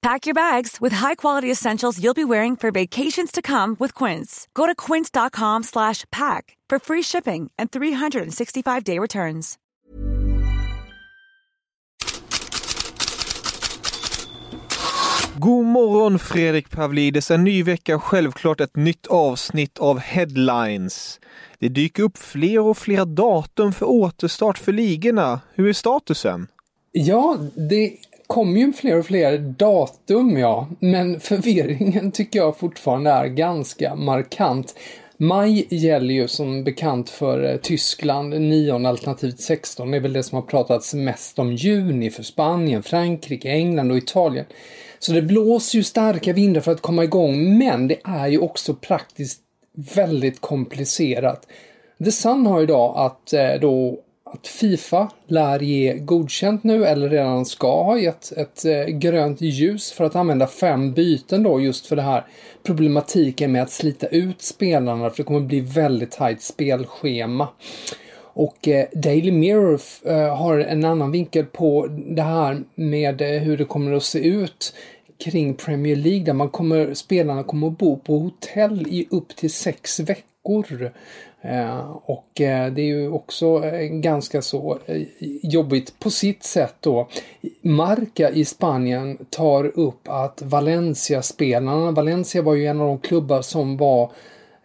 Pack your bags with high-quality essentials you'll be wearing for vacations to come with Quince. Go to quince.com slash pack for free shipping and 365-day returns. God morgon Fredrik Pavlidis, en ny vecka självklart ett nytt avsnitt av Headlines. Det dyker upp fler och fler datum för återstart för ligorna. Hur är statusen? Ja, det kommer ju fler och fler datum ja, men förvirringen tycker jag fortfarande är ganska markant. Maj gäller ju som bekant för eh, Tyskland, 9 alternativt 16 är väl det som har pratats mest om juni för Spanien, Frankrike, England och Italien. Så det blåser ju starka vindar för att komma igång, men det är ju också praktiskt väldigt komplicerat. The Sun har idag att eh, då att Fifa lär ge godkänt nu, eller redan ska ha gett ett eh, grönt ljus för att använda fem byten då just för det här problematiken med att slita ut spelarna för det kommer bli väldigt tajt spelschema. Och eh, Daily Mirror eh, har en annan vinkel på det här med eh, hur det kommer att se ut kring Premier League där man kommer, spelarna kommer att bo på hotell i upp till sex veckor. Eh, och eh, det är ju också eh, ganska så eh, jobbigt på sitt sätt då. Marca i Spanien tar upp att Valencia-spelarna, Valencia var ju en av de klubbar som var Eh,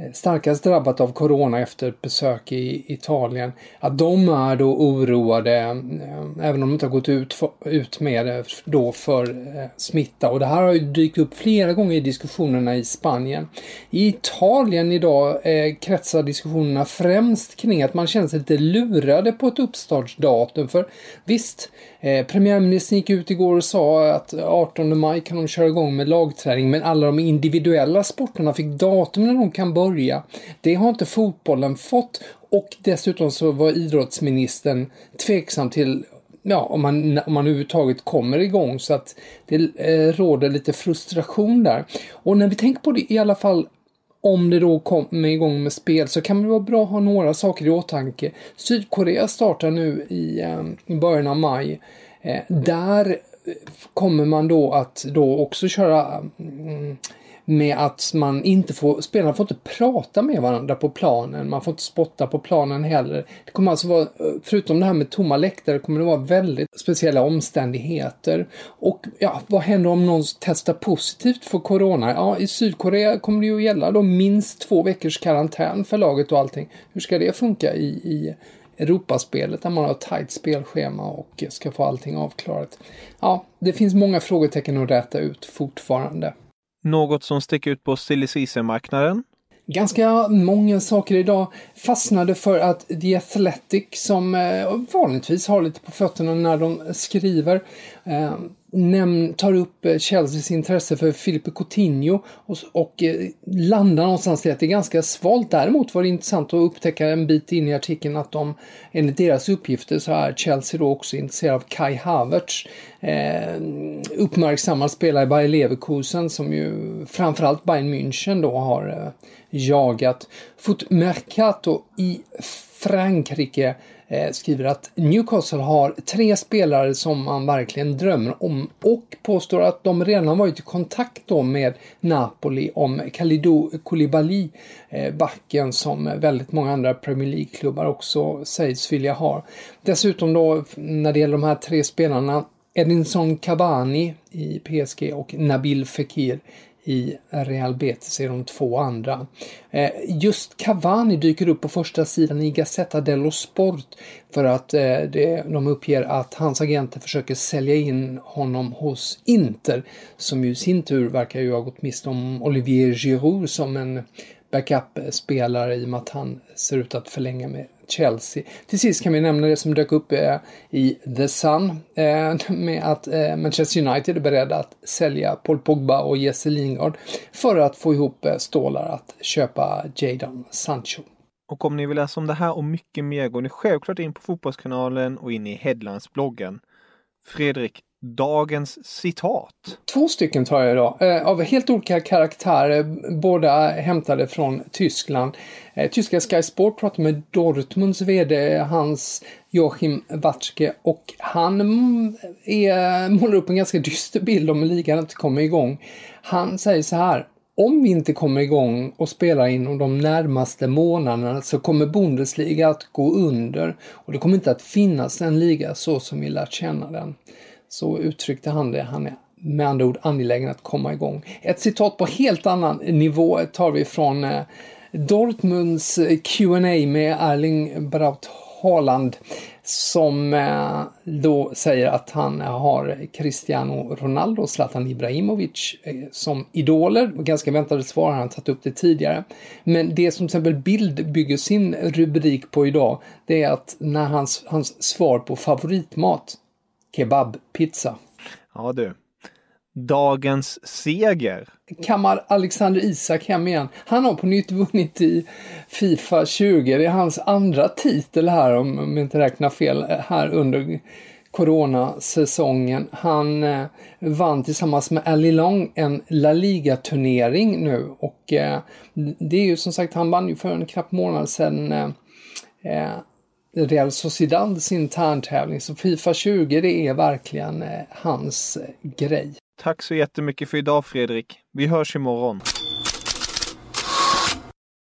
Eh, starkast drabbat av corona efter ett besök i Italien, att de är då oroade, eh, även om de inte har gått ut, för, ut med det då för eh, smitta. Och det här har ju dykt upp flera gånger i diskussionerna i Spanien. I Italien idag eh, kretsar diskussionerna främst kring att man känner sig lite lurade på ett uppstartsdatum. För visst, Eh, premiärministern gick ut igår och sa att 18 maj kan de köra igång med lagträning men alla de individuella sporterna fick datum när de kan börja. Det har inte fotbollen fått och dessutom så var idrottsministern tveksam till ja, om man, om man överhuvudtaget kommer igång så att det eh, råder lite frustration där. Och när vi tänker på det i alla fall om det då kommer igång med spel så kan det vara bra att ha några saker i åtanke. Sydkorea startar nu i, eh, i början av maj. Eh, där kommer man då att då också köra mm, med att man inte får, spelarna får inte prata med varandra på planen, man får inte spotta på planen heller. Det kommer alltså vara, förutom det här med tomma läktare, kommer det vara väldigt speciella omständigheter. Och ja, vad händer om någon testar positivt för corona? Ja, i Sydkorea kommer det ju att gälla då minst två veckors karantän för laget och allting. Hur ska det funka i, i Europaspelet där man har ett tajt spelschema och ska få allting avklarat? Ja, det finns många frågetecken att räta ut fortfarande. Något som sticker ut på silly marknaden Ganska många saker idag fastnade för att The Athletic, som eh, vanligtvis har lite på fötterna när de skriver, eh, näm, tar upp eh, Chelseas intresse för Filipe Coutinho och, och eh, landar någonstans i att det är ganska svalt. Däremot var det intressant att upptäcka en bit in i artikeln att de enligt deras uppgifter så är Chelsea då också intresserad av Kai Havertz. Eh, uppmärksammad spelare i Bayer Leverkusen som ju framförallt Bayern München då har eh, jagat. Fot Mercato i Frankrike Eh, skriver att Newcastle har tre spelare som man verkligen drömmer om och påstår att de redan varit i kontakt då med Napoli om Kalidou Koulibaly, eh, backen som väldigt många andra Premier League-klubbar också sägs vilja ha. Dessutom då när det gäller de här tre spelarna Edinson Cavani i PSG och Nabil Fekir i Real Betis är de två andra. Eh, just Cavani dyker upp på första sidan i Gazzetta dello Sport för att eh, det, de uppger att hans agenter försöker sälja in honom hos Inter som ju i sin tur verkar ju ha gått miste om Olivier Giroud som en backup-spelare i och med att han ser ut att förlänga med Chelsea. Till sist kan vi nämna det som dök upp eh, i The Sun eh, med att eh, Manchester United är beredda att sälja Paul Pogba och Jesse Lingard för att få ihop eh, stålar att köpa Jadon Sancho. Och om ni vill läsa om det här och mycket mer går ni självklart in på Fotbollskanalen och in i Headlines-bloggen. Fredrik, dagens citat? Två stycken tar jag idag, eh, av helt olika karaktärer, båda hämtade från Tyskland. Eh, tyska Sky Sport pratade med Dortmunds VD Hans Joachim Watzke och han mm, är, målar upp en ganska dyster bild om ligan inte kommer igång. Han säger så här om vi inte kommer igång och spelar inom de närmaste månaderna så kommer Bundesliga att gå under och det kommer inte att finnas en liga så som vi lärt känna den. Så uttryckte han det. Han är med andra ord angelägen att komma igång. Ett citat på helt annan nivå tar vi från eh, Dortmunds eh, Q&A med Erling Braut Haaland som eh, då säger att han har Cristiano Ronaldo och Zlatan Ibrahimovic som idoler. Ganska väntade svar, han har tagit upp det tidigare. Men det som till exempel Bild bygger sin rubrik på idag, det är att när hans, hans svar på favoritmat, kebabpizza. Ja du. Dagens seger. Kammar Alexander Isak hem igen. Han har på nytt vunnit i Fifa 20. Det är hans andra titel här om jag inte räknar fel här under coronasäsongen. Han eh, vann tillsammans med Ali Long en La Liga-turnering nu och eh, det är ju som sagt, han vann ju för en knapp månad sedan eh, eh Real Sociedads interntävling. Så Fifa 20 det är verkligen eh, hans eh, grej. Tack så jättemycket för idag Fredrik. Vi hörs imorgon.